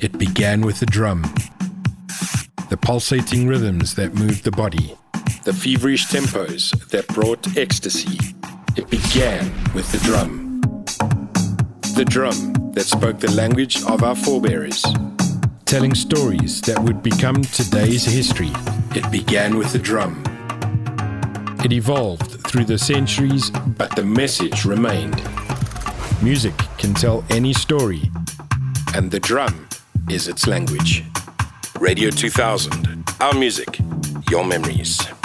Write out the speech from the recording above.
It began with the drum. The pulsating rhythms that moved the body. The feverish tempos that brought ecstasy. It began with the drum. The drum that spoke the language of our forebears. Telling stories that would become today's history. It began with the drum. It evolved through the centuries, but the message remained. Music can tell any story, and the drum is its language. Radio 2000, our music, your memories.